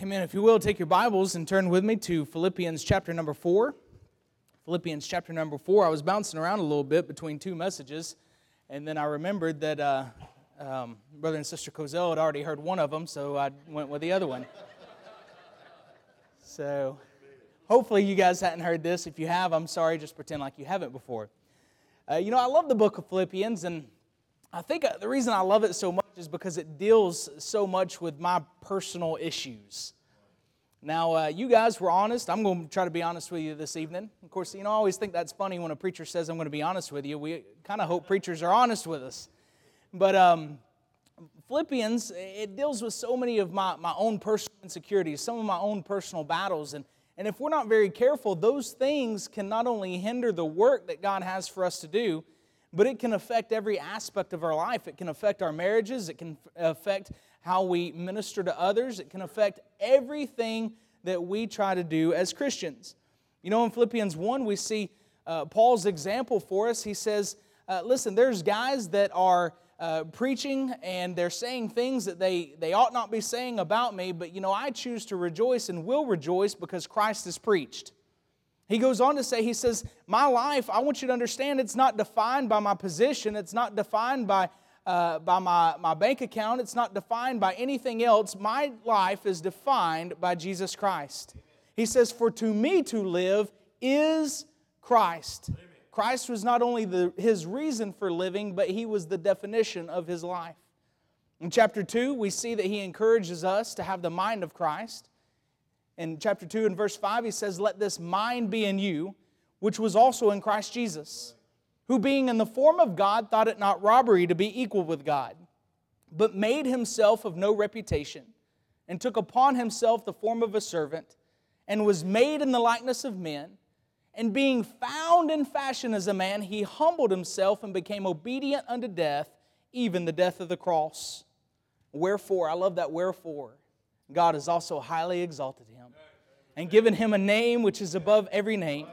Amen. If you will, take your Bibles and turn with me to Philippians chapter number four. Philippians chapter number four. I was bouncing around a little bit between two messages, and then I remembered that uh, um, brother and sister Kozel had already heard one of them, so I went with the other one. So, hopefully, you guys hadn't heard this. If you have, I'm sorry. Just pretend like you haven't before. Uh, you know, I love the book of Philippians, and I think uh, the reason I love it so much is because it deals so much with my personal issues. Now, uh, you guys were honest. I'm going to try to be honest with you this evening. Of course, you know, I always think that's funny when a preacher says, I'm going to be honest with you. We kind of hope preachers are honest with us. But um, Philippians, it deals with so many of my, my own personal insecurities, some of my own personal battles. And, and if we're not very careful, those things can not only hinder the work that God has for us to do, but it can affect every aspect of our life. It can affect our marriages, it can affect how we minister to others, it can affect everything that we try to do as Christians. You know, in Philippians 1, we see uh, Paul's example for us. He says, uh, Listen, there's guys that are uh, preaching and they're saying things that they, they ought not be saying about me, but you know, I choose to rejoice and will rejoice because Christ is preached. He goes on to say, he says, My life, I want you to understand, it's not defined by my position, it's not defined by, uh, by my, my bank account, it's not defined by anything else. My life is defined by Jesus Christ. He says, For to me to live is Christ. Christ was not only the, his reason for living, but he was the definition of his life. In chapter 2, we see that he encourages us to have the mind of Christ in chapter 2 and verse 5, he says, Let this mind be in you, which was also in Christ Jesus, who being in the form of God thought it not robbery to be equal with God, but made himself of no reputation, and took upon himself the form of a servant, and was made in the likeness of men. And being found in fashion as a man, he humbled himself and became obedient unto death, even the death of the cross. Wherefore, I love that wherefore. God has also highly exalted him and given him a name which is above every name.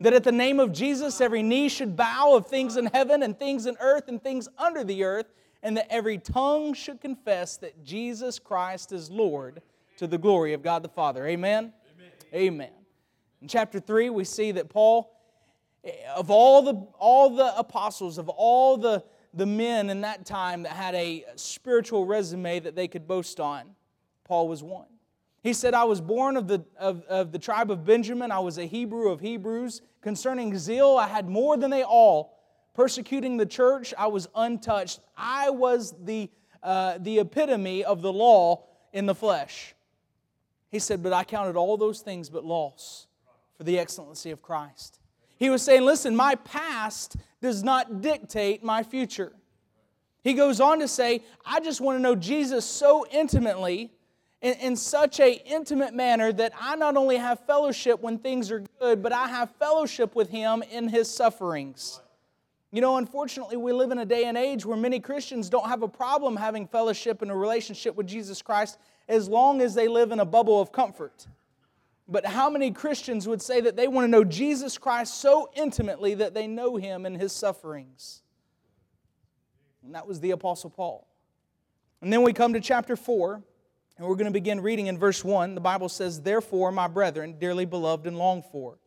That at the name of Jesus, every knee should bow of things in heaven and things in earth and things under the earth, and that every tongue should confess that Jesus Christ is Lord to the glory of God the Father. Amen? Amen. Amen. In chapter 3, we see that Paul, eh, of all the, all the apostles, of all the, the men in that time that had a spiritual resume that they could boast on, Paul was one. He said, I was born of the, of, of the tribe of Benjamin. I was a Hebrew of Hebrews. Concerning zeal, I had more than they all. Persecuting the church, I was untouched. I was the, uh, the epitome of the law in the flesh. He said, But I counted all those things but loss for the excellency of Christ. He was saying, Listen, my past does not dictate my future. He goes on to say, I just want to know Jesus so intimately in, in such a intimate manner that I not only have fellowship when things are good, but I have fellowship with Him in His sufferings. You know, unfortunately, we live in a day and age where many Christians don't have a problem having fellowship and a relationship with Jesus Christ as long as they live in a bubble of comfort. But how many Christians would say that they want to know Jesus Christ so intimately that they know him in his sufferings? And that was the Apostle Paul. And then we come to chapter 4, and we're going to begin reading in verse 1. The Bible says, Therefore, my brethren, dearly beloved and longed for,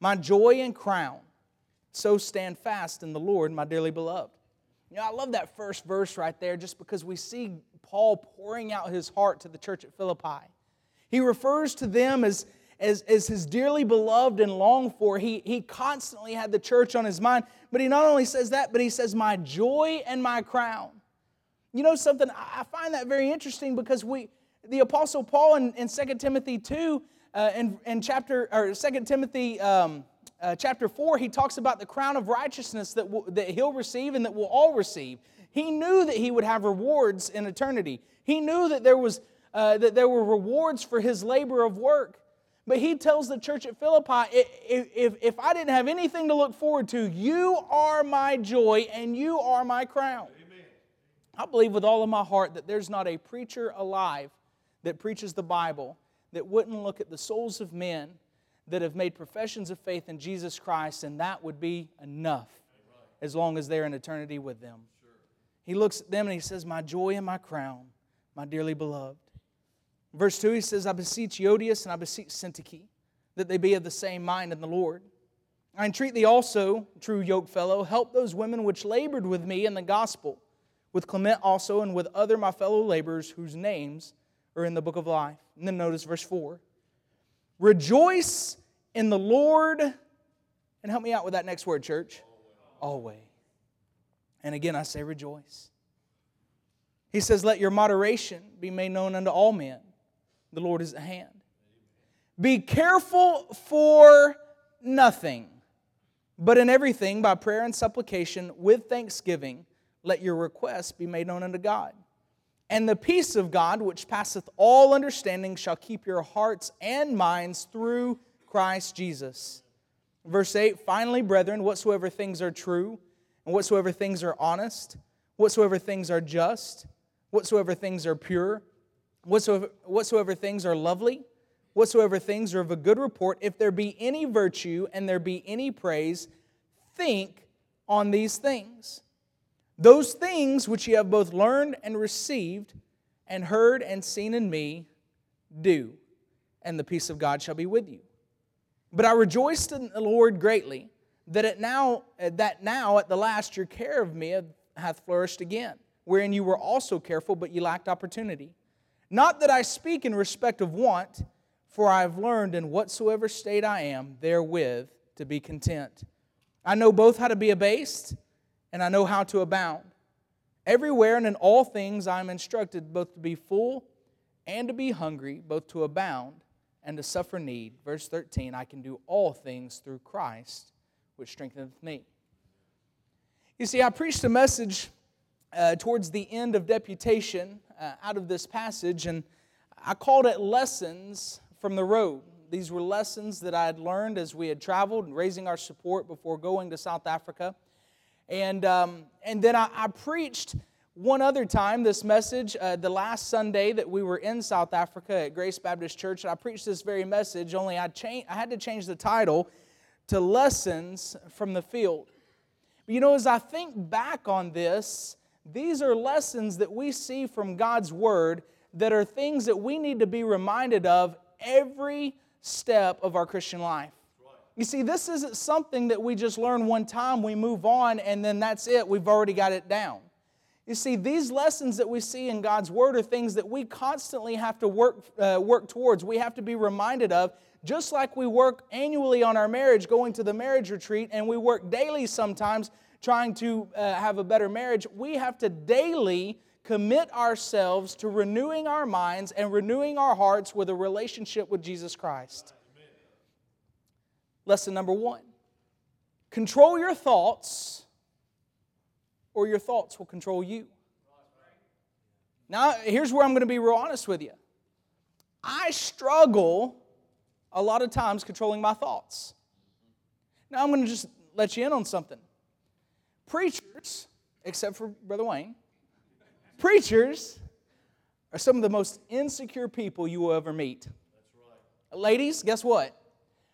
my joy and crown, so stand fast in the Lord, my dearly beloved. You know, I love that first verse right there just because we see Paul pouring out his heart to the church at Philippi. He refers to them as, as, as his dearly beloved and longed for. He, he constantly had the church on his mind, but he not only says that, but he says, My joy and my crown. You know something? I find that very interesting because we, the Apostle Paul in, in 2 Timothy 2, uh, in, in chapter, or 2 Timothy um, uh, chapter 4, he talks about the crown of righteousness that, will, that he'll receive and that we'll all receive. He knew that he would have rewards in eternity. He knew that there, was, uh, that there were rewards for his labor of work. But he tells the church at Philippi if, if, if I didn't have anything to look forward to, you are my joy and you are my crown. Amen. I believe with all of my heart that there's not a preacher alive that preaches the Bible that wouldn't look at the souls of men that have made professions of faith in Jesus Christ, and that would be enough as long as they're in eternity with them. He looks at them and he says, My joy and my crown, my dearly beloved. Verse 2, he says, I beseech Euodias and I beseech Syntyche that they be of the same mind in the Lord. I entreat thee also, true yokefellow, help those women which labored with me in the gospel, with Clement also, and with other my fellow laborers whose names are in the book of life. And then notice verse 4 Rejoice in the Lord. And help me out with that next word, church. Always. And again, I say rejoice. He says, Let your moderation be made known unto all men. The Lord is at hand. Be careful for nothing, but in everything, by prayer and supplication, with thanksgiving, let your requests be made known unto God. And the peace of God, which passeth all understanding, shall keep your hearts and minds through Christ Jesus. Verse 8 Finally, brethren, whatsoever things are true, and whatsoever things are honest, whatsoever things are just, whatsoever things are pure, whatsoever, whatsoever things are lovely, whatsoever things are of a good report, if there be any virtue and there be any praise, think on these things. Those things which ye have both learned and received, and heard and seen in me, do, and the peace of God shall be with you. But I rejoiced in the Lord greatly that it now eh, that now at the last your care of me hath flourished again, wherein you were also careful, but ye lacked opportunity. Not that I speak in respect of want, for I have learned in whatsoever state I am, therewith to be content. I know both how to be abased, and I know how to abound. Everywhere and in all things I am instructed both to be full and to be hungry, both to abound and to suffer need. Verse 13 I can do all things through Christ, which strengtheneth me. You see, I preached a message uh, towards the end of deputation uh, out of this passage, and I called it Lessons from the Road. These were lessons that I had learned as we had traveled and raising our support before going to South Africa. And, um, and then I, I, preached one other time this message uh, the last Sunday that we were in South Africa at Grace Baptist Church. And I preached this very message, only I, cha- I had to change the title to Lessons from the Field. But you know, as I think back on this, these are lessons that we see from God's Word that are things that we need to be reminded of every step of our Christian life. You see, this isn't something that we just learn one time, we move on, and then that's it, we've already got it down. You see, these lessons that we see in God's Word are things that we constantly have to work, uh, work towards. We have to be reminded of, just like we work annually on our marriage, going to the marriage retreat, and we work daily sometimes trying to uh, have a better marriage, we have to daily commit ourselves to renewing our minds and renewing our hearts with a relationship with Jesus Christ. Lesson number one control your thoughts, or your thoughts will control you. Now, here's where I'm going to be real honest with you. I struggle a lot of times controlling my thoughts. Now, I'm going to just let you in on something. Preachers, except for Brother Wayne, preachers are some of the most insecure people you will ever meet. Right. Ladies, guess what?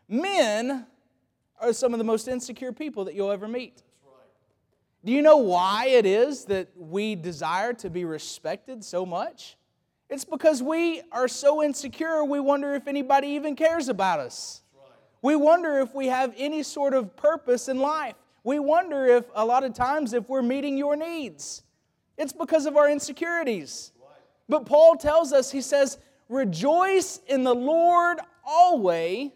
Men are some of the most insecure people that you'll ever meet. Do you know why it is that we desire to be respected so much? It's because we are so insecure, we wonder if anybody even cares about us. We wonder if we have any sort of purpose in life. We wonder if a lot of times if we're meeting your needs. It's because of our insecurities. But Paul tells us, he says, rejoice in the Lord always.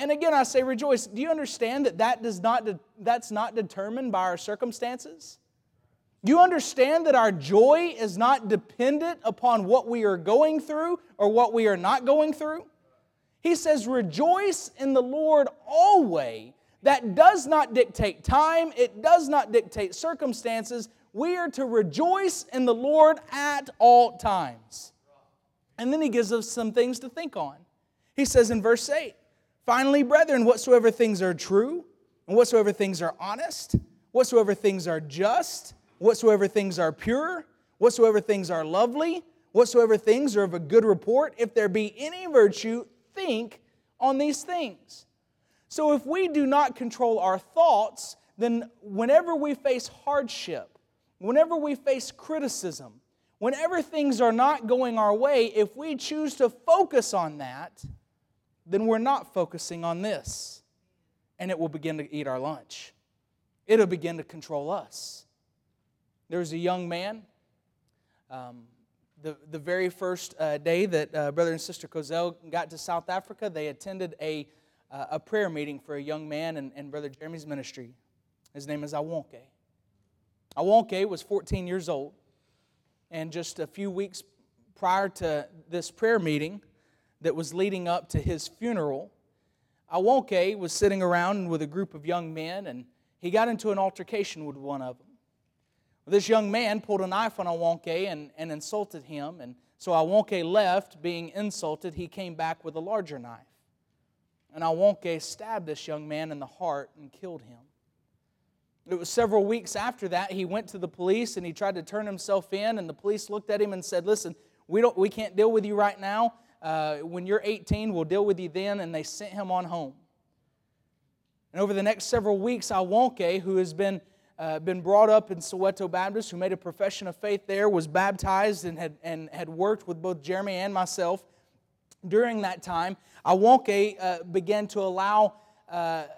And again, I say rejoice. Do you understand that, that does not de- that's not determined by our circumstances? Do you understand that our joy is not dependent upon what we are going through or what we are not going through? He says, Rejoice in the Lord always. That does not dictate time, it does not dictate circumstances. We are to rejoice in the Lord at all times. And then he gives us some things to think on. He says in verse 8, Finally, brethren, whatsoever things are true, and whatsoever things are honest, whatsoever things are just, whatsoever things are pure, whatsoever things are lovely, whatsoever things are of a good report, if there be any virtue, think on these things. So if we do not control our thoughts, then whenever we face hardship, whenever we face criticism, whenever things are not going our way, if we choose to focus on that, then we're not focusing on this. And it will begin to eat our lunch. It'll begin to control us. There was a young man, um, the, the very first uh, day that uh, Brother and Sister Kozel got to South Africa, they attended a, uh, a prayer meeting for a young man in, in Brother Jeremy's ministry. His name is Awonke. Awonke was 14 years old, and just a few weeks prior to this prayer meeting that was leading up to his funeral, Awonke was sitting around with a group of young men, and he got into an altercation with one of them. This young man pulled a knife on Awonke and, and insulted him, and so Awonke left, being insulted. He came back with a larger knife. And Awonke stabbed this young man in the heart and killed him. It was several weeks after that he went to the police and he tried to turn himself in, and the police looked at him and said, "Listen, we don't, we can't deal with you right now. Uh, when you're 18, we'll deal with you then." And they sent him on home. And over the next several weeks, Awonke, who has been uh, been brought up in Soweto Baptist, who made a profession of faith there, was baptized and had, and had worked with both Jeremy and myself during that time. Awonke uh, began to allow uh,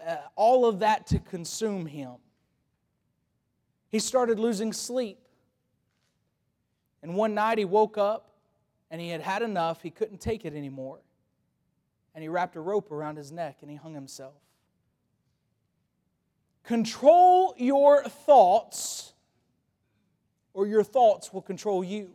uh, all of that to consume him. He started losing sleep. And one night he woke up and he had had enough. He couldn't take it anymore. And he wrapped a rope around his neck and he hung himself. Control your thoughts, or your thoughts will control you.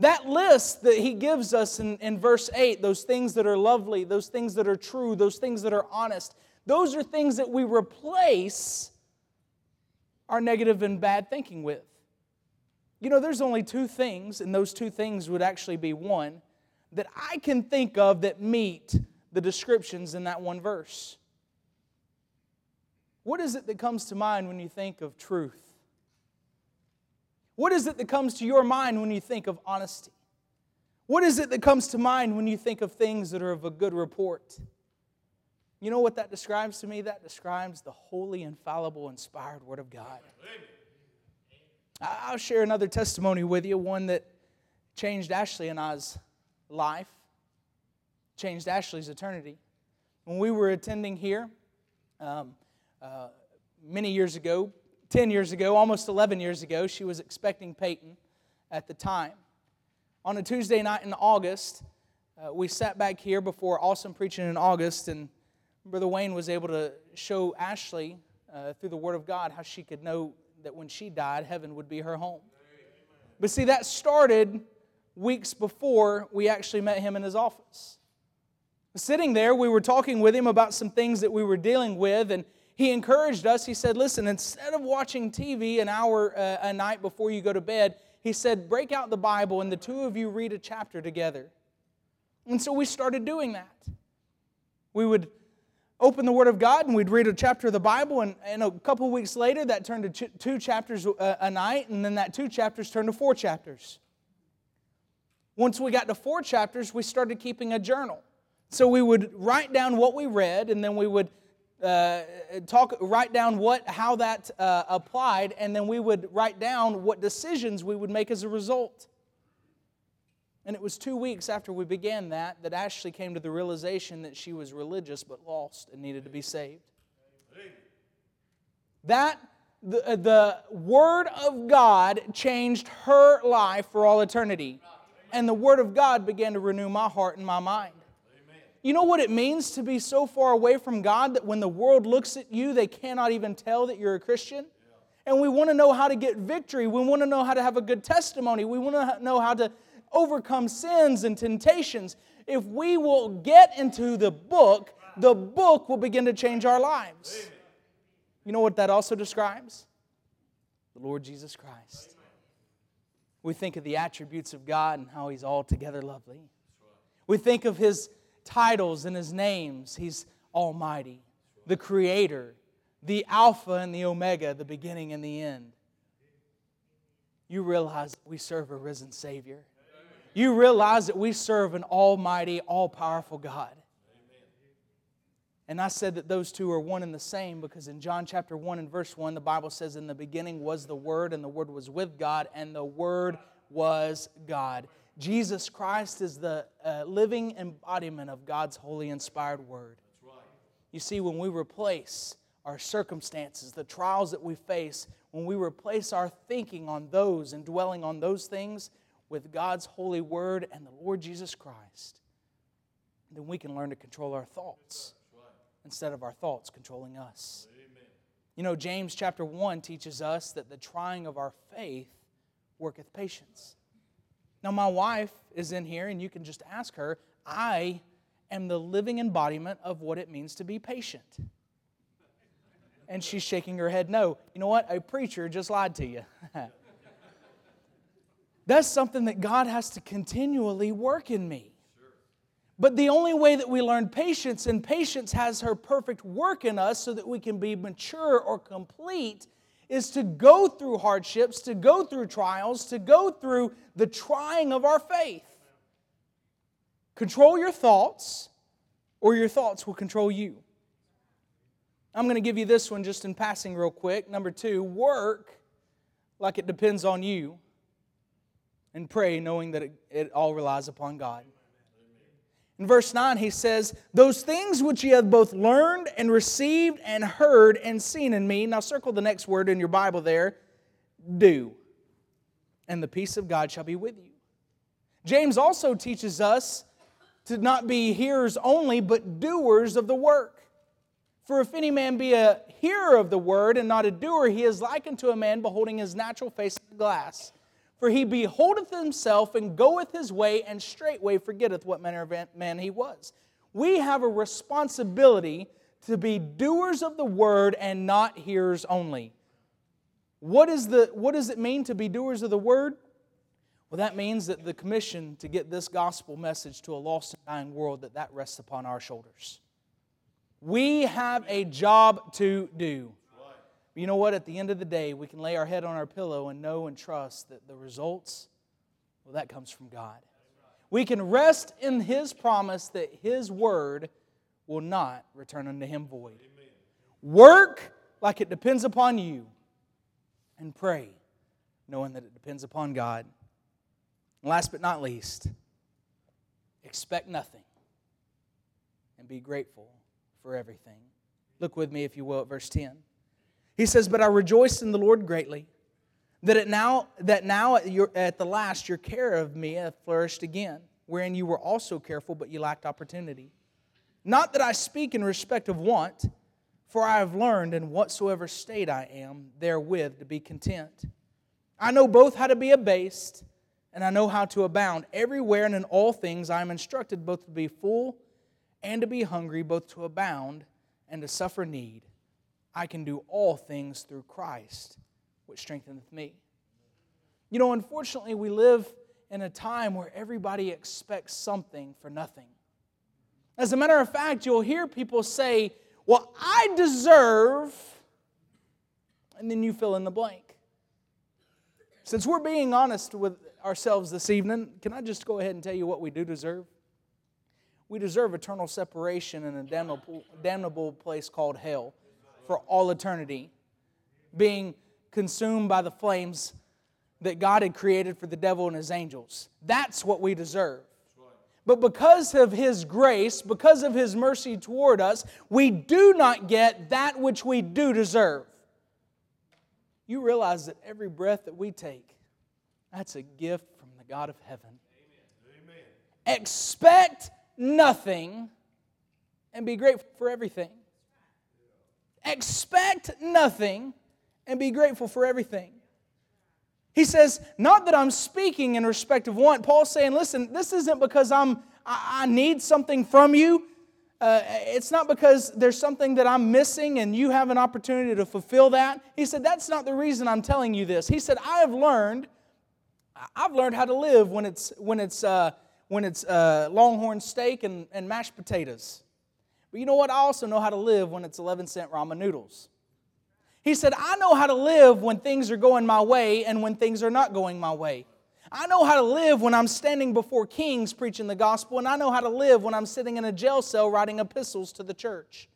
That list that he gives us in, in verse 8, those things that are lovely, those things that are true, those things that are honest, those are things that we replace our negative and bad thinking with. You know, there's only two things, and those two things would actually be one, that I can think of that meet the descriptions in that one verse. What is it that comes to mind when you think of truth? What is it that comes to your mind when you think of honesty? What is it that comes to mind when you think of things that are of a good report? You know what that describes to me? That describes the holy, infallible, inspired Word of God. I'll share another testimony with you, one that changed Ashley and I's life, changed Ashley's eternity. When we were attending here um, uh, many years ago, 10 years ago, almost 11 years ago, she was expecting Peyton at the time. On a Tuesday night in August, uh, we sat back here before Awesome Preaching in August, and Brother Wayne was able to show Ashley uh, through the Word of God how she could know that when she died, heaven would be her home. But see, that started weeks before we actually met him in his office. Sitting there, we were talking with him about some things that we were dealing with, and he encouraged us. He said, Listen, instead of watching TV an hour uh, a night before you go to bed, he said, Break out the Bible and the two of you read a chapter together. And so we started doing that. We would open the Word of God and we'd read a chapter of the Bible, and, and a couple weeks later, that turned to two chapters a, a night, and then that two chapters turned to four chapters. Once we got to four chapters, we started keeping a journal. So we would write down what we read, and then we would uh, talk, write down what, how that uh, applied, and then we would write down what decisions we would make as a result. And it was two weeks after we began that that Ashley came to the realization that she was religious but lost and needed to be saved. That, the, uh, the Word of God changed her life for all eternity. And the Word of God began to renew my heart and my mind. You know what it means to be so far away from God that when the world looks at you, they cannot even tell that you're a Christian? And we want to know how to get victory. We want to know how to have a good testimony. We want to know how to overcome sins and temptations. If we will get into the book, the book will begin to change our lives. You know what that also describes? The Lord Jesus Christ. We think of the attributes of God and how He's altogether lovely. We think of His titles and his names. He's Almighty, the Creator, the Alpha and the Omega, the beginning and the end. You realize we serve a risen Savior. You realize that we serve an almighty, all powerful God. And I said that those two are one and the same because in John chapter 1 and verse 1, the Bible says, In the beginning was the Word, and the Word was with God, and the Word was God. Jesus Christ is the uh, living embodiment of God's holy inspired word. You see, when we replace our circumstances, the trials that we face, when we replace our thinking on those and dwelling on those things with God's holy word and the Lord Jesus Christ, then we can learn to control our thoughts instead of our thoughts controlling us. You know, James chapter 1 teaches us that the trying of our faith worketh patience. Now, my wife is in here, and you can just ask her. I am the living embodiment of what it means to be patient. And she's shaking her head, no. You know what? A preacher just lied to you. That's something that God has to continually work in me. But the only way that we learn patience, and patience has her perfect work in us so that we can be mature or complete, is to go through hardships, to go through trials, to go through the trying of our faith. Control your thoughts, or your thoughts will control you. I'm going to give you this one just in passing, real quick. Number two, work like it depends on you, and pray knowing that it, it all relies upon God. In verse 9, he says, Those things which ye have both learned and received and heard and seen in me. Now, circle the next word in your Bible there do. And the peace of God shall be with you. James also teaches us to not be hearers only, but doers of the work. For if any man be a hearer of the word and not a doer, he is likened to a man beholding his natural face in the glass. For he beholdeth himself and goeth his way, and straightway forgetteth what manner of man he was. We have a responsibility to be doers of the word and not hearers only. What, is the, what does it mean to be doers of the word? Well, that means that the commission to get this gospel message to a lost and dying world, that that rests upon our shoulders. We have a job to do. You know what? At the end of the day, we can lay our head on our pillow and know and trust that the results, well, that comes from God. We can rest in His promise that His word will not return unto Him void. Work like it depends upon you, and pray knowing that it depends upon God. And last but not least, expect nothing and be grateful for everything. Look with me, if you will, at verse 10. He says, But I rejoiced in the Lord greatly, that it now that now at, your, at the last your care of me hath flourished again, wherein you were also careful, but you lacked opportunity. Not that I speak in respect of want, for I have learned in whatsoever state I am, therewith to be content. I know both how to be abased, and I know how to abound. Everywhere and in all things I am instructed both to be full and to be hungry, both to abound and to suffer need. I can do all things through Christ, which strengtheneth me. You know, unfortunately, we live in a time where everybody expects something for nothing. As a matter of fact, you'll hear people say, Well, I deserve, and then you fill in the blank. Since we're being honest with ourselves this evening, can I just go ahead and tell you what we do deserve? We deserve eternal separation in a damnable, damnable place called hell for all eternity, being consumed by the flames that God had created for the devil and his angels. That's what we deserve. But because of His grace, because of His mercy toward us, we do not get that which we do deserve. You realize that every breath that we take, that's a gift from the God of heaven. Amen. Expect nothing and be grateful for everything. Expect nothing and be grateful for everything. He says, not that I'm speaking in respect of want. Paul's saying, listen, this isn't because I'm I, I need something from you. Uh, it's not because there's something that I'm missing and you have an opportunity to fulfill that. He said, that's not the reason I'm telling you this. He said, I have learned, I've learned how to live when it's when it's uh, when it's uh, longhorn steak and, and mashed potatoes. But you know what? I also know how to live when it's 11 cent ramen noodles. He said, I know how to live when things are going my way and when things are not going my way. I know how to live when I'm standing before kings preaching the gospel, and I know how to live when I'm sitting in a jail cell writing epistles to the church.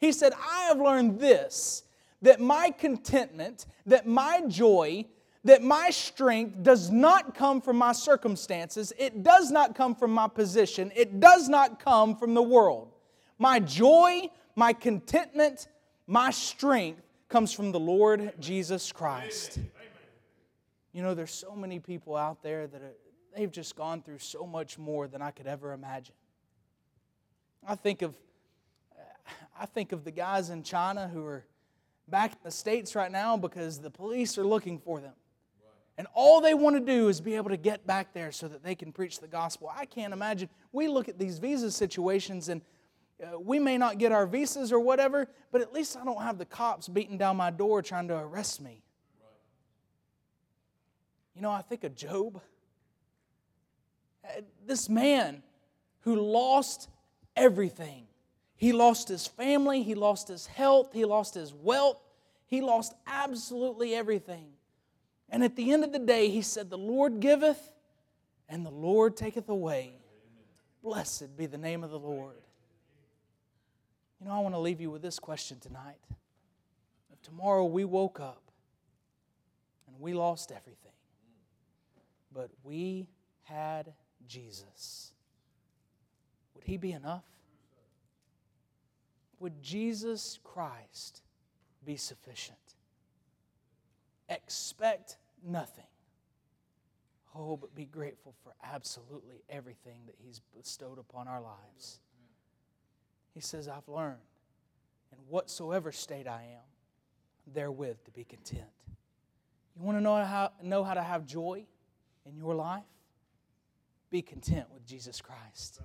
He said, I have learned this that my contentment, that my joy, that my strength does not come from my circumstances, it does not come from my position, it does not come from the world. My joy, my contentment, my strength comes from the Lord Jesus Christ. You know, there's so many people out there that are, they've just gone through so much more than I could ever imagine. I think of I think of the guys in China who are back in the States right now because the police are looking for them. And all they want to do is be able to get back there so that they can preach the gospel. I can't imagine. We look at these visa situations and uh, we may not get our visas or whatever, but at least I don't have the cops beating down my door trying to arrest me. You know, I think of Job. Uh, this man who lost everything. He lost his family, he lost his health, he lost his wealth, he lost absolutely everything. And at the end of the day, he said, The Lord giveth and the Lord taketh away. Blessed be the name of the Lord. You know, I want to leave you with this question tonight. If tomorrow we woke up and we lost everything, but we had Jesus, would he be enough? Would Jesus Christ be sufficient? Expect nothing. Oh, but be grateful for absolutely everything that He's bestowed upon our lives. He says, I've learned in whatsoever state I am, therewith to be content. You want to know how, know how to have joy in your life? Be content with Jesus Christ.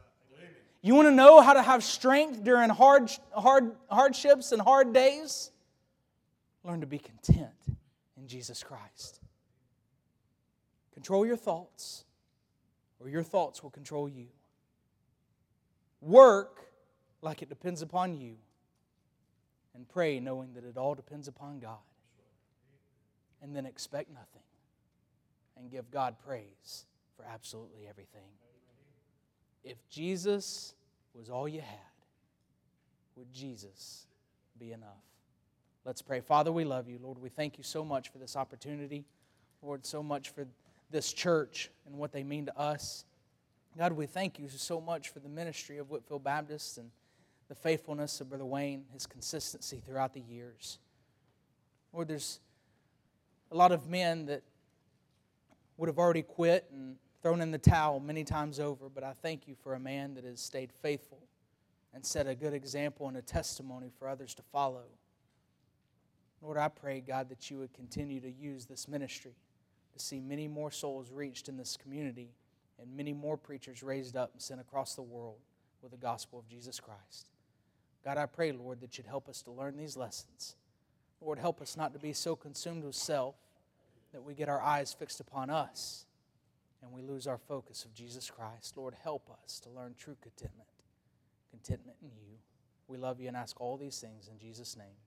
You want to know how to have strength during hard, hard, hardships and hard days? Learn to be content in Jesus Christ. Control your thoughts, or your thoughts will control you. Work like it depends upon you, and pray knowing that it all depends upon God. And then expect nothing, and give God praise for absolutely everything. If Jesus was all you had, would Jesus be enough? Let's pray. Father, we love you. Lord, we thank you so much for this opportunity. Lord, so much for this church and what they mean to us. God, we thank you so much for the ministry of Whitfield Baptist and the faithfulness of Brother Wayne, his consistency throughout the years. Lord, there's a lot of men that would have already quit and thrown in the towel many times over, but I thank you for a man that has stayed faithful and set a good example and a testimony for others to follow. Lord, I pray, God, that you would continue to use this ministry to see many more souls reached in this community and many more preachers raised up and sent across the world with the gospel of Jesus Christ. God, I pray, Lord, that you'd help us to learn these lessons. Lord, help us not to be so consumed with self that we get our eyes fixed upon us and we lose our focus of Jesus Christ. Lord, help us to learn true contentment, contentment in you. We love you and ask all these things in Jesus' name.